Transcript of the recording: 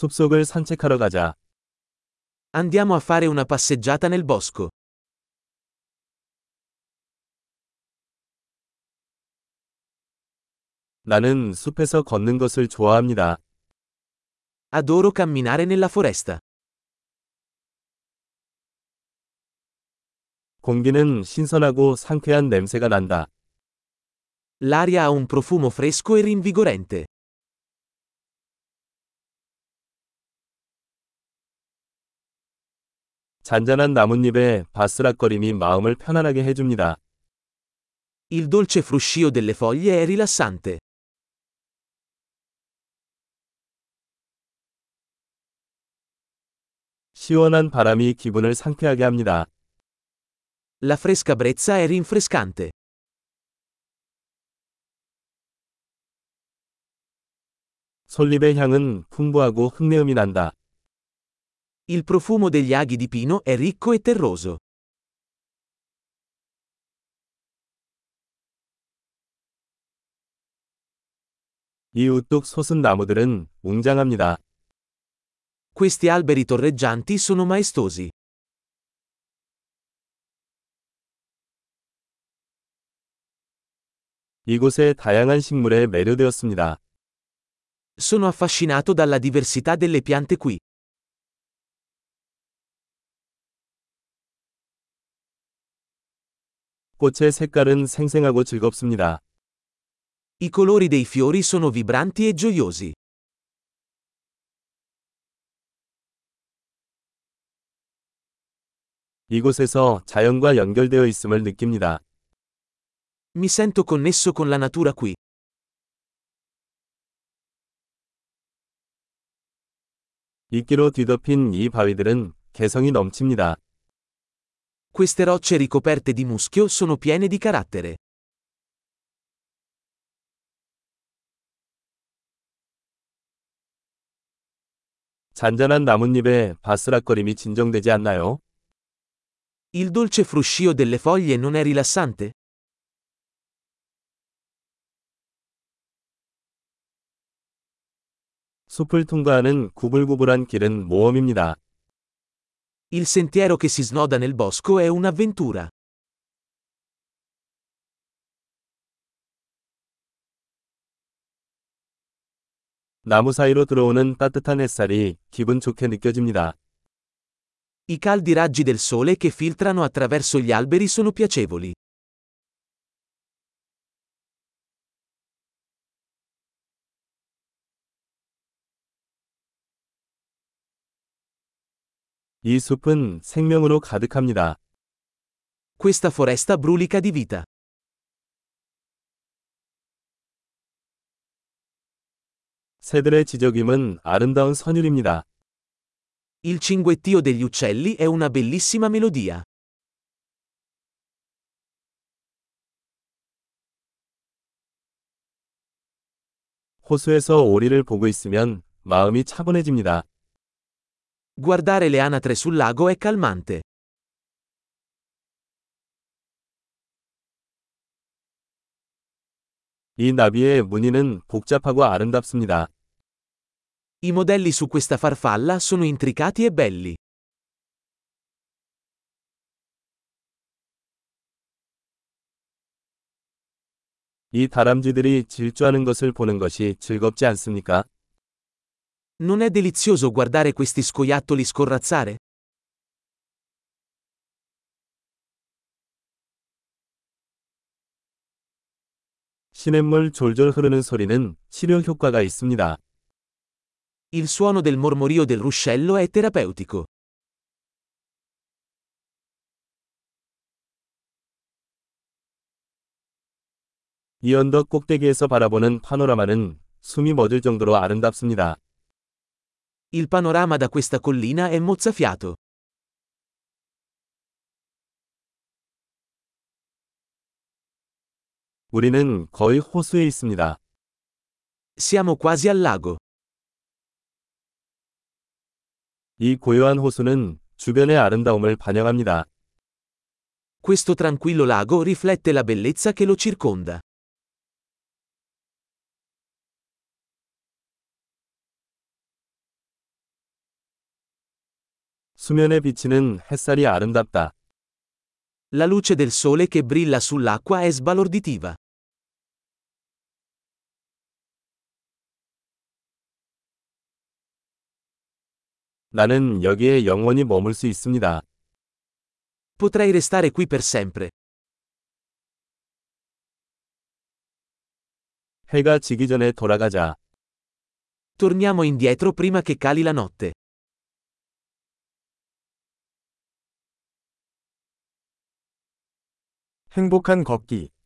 숲속을 산책하러 가자. Andiamo a fare una passeggiata nel bosco. 나는 숲에서 걷는 것을 좋아합니다. Adoro camminare nella foresta. 공기는 신선하고 상쾌한 냄새가 난다. L'aria ha un profumo fresco e rinvigorente. 잔잔한 나뭇잎의 바스락거림이 마음을 편안하게 해줍니다. Il dolce fruscio delle foglie è rilassante. 시원한 바람이 기분을 상쾌하게 합니다. La fresca brezza è rinfrescante. 솔잎의 향은 풍부하고 흙내음이 난다. Il profumo degli aghi di pino è ricco e terroso. 이 우뚝 솟은 나무들은 웅장합니다. Questi alberi torreggianti sono maestosi. 이곳의 다양한 식물에 매료되었습니다. Sono affascinato dalla diversità delle piante qui. 꽃의 색깔은 생생하고 즐겁습니다. I colori dei fiori sono vibranti e gioiosi. 이곳에서 자연과 연결되어 있음을 느낍니다. Mi sento connesso con la natura qui. 이끼로 뒤덮인 이 바위들은 개성이 넘칩니다. Queste rocce ricoperte di muschio sono piene di carattere. 잔잔한 나뭇잎의 바스락거림이 진정되지 않나요? Il dolce fruscio delle foglie non è rilassante? 숲을 통과하는 구불구불한 길은 모험입니다. Il sentiero che si snoda nel bosco è un'avventura. 나무 사이로 들어오는 따뜻한 햇살이 기분 좋게 느껴집니다. I caldi raggi del sole che filtrano attraverso gli alberi sono piacevoli. 이 숲은 생명으로 가득합니다. Questa foresta brulica di vita. 새들의 지저귐은 아름다운 선율입니다. Il cinguettio degli uccelli è una bellissima melodia. 호수에서 오리를 보고 있으면 마음이 차분해집니다. Guardare le anatre sul lago è calmante. 이 나비의 무늬는 복잡하고 아름답습니다. I modelli su questa farfalla sono intricati e belli. 이 다람쥐들이 질주하는 것을 보는 것이 즐겁지 않습니까? Non è delizioso guardare questi scoiattoli scorrazzare? 시냇물 졸졸 흐르는 소리는 치료 효과가 있습니다. Il suono del mormorio del ruscello è terapeutico. 이 언덕 꼭대기에서 바라보는 파노라마는 숨이 멎을 정도로 아름답습니다. Il panorama da questa collina è mozzafiato. 우리는 거의 호수에 있습니다. Siamo quasi al lago. 이 고요한 호수는 주변의 아름다움을 반영합니다. Questo tranquillo lago riflette la bellezza che lo circonda. 수면에 비치는 햇살이 아름답다. La luce del sole che brilla sull'acqua è sbalorditiva. 나는 여기에 영원히 머물 수 있습니다. Potrei restare qui per sempre. 해가 지기 전에 돌아가자. Torniamo indietro prima che cali la notte. 행복한 걷기.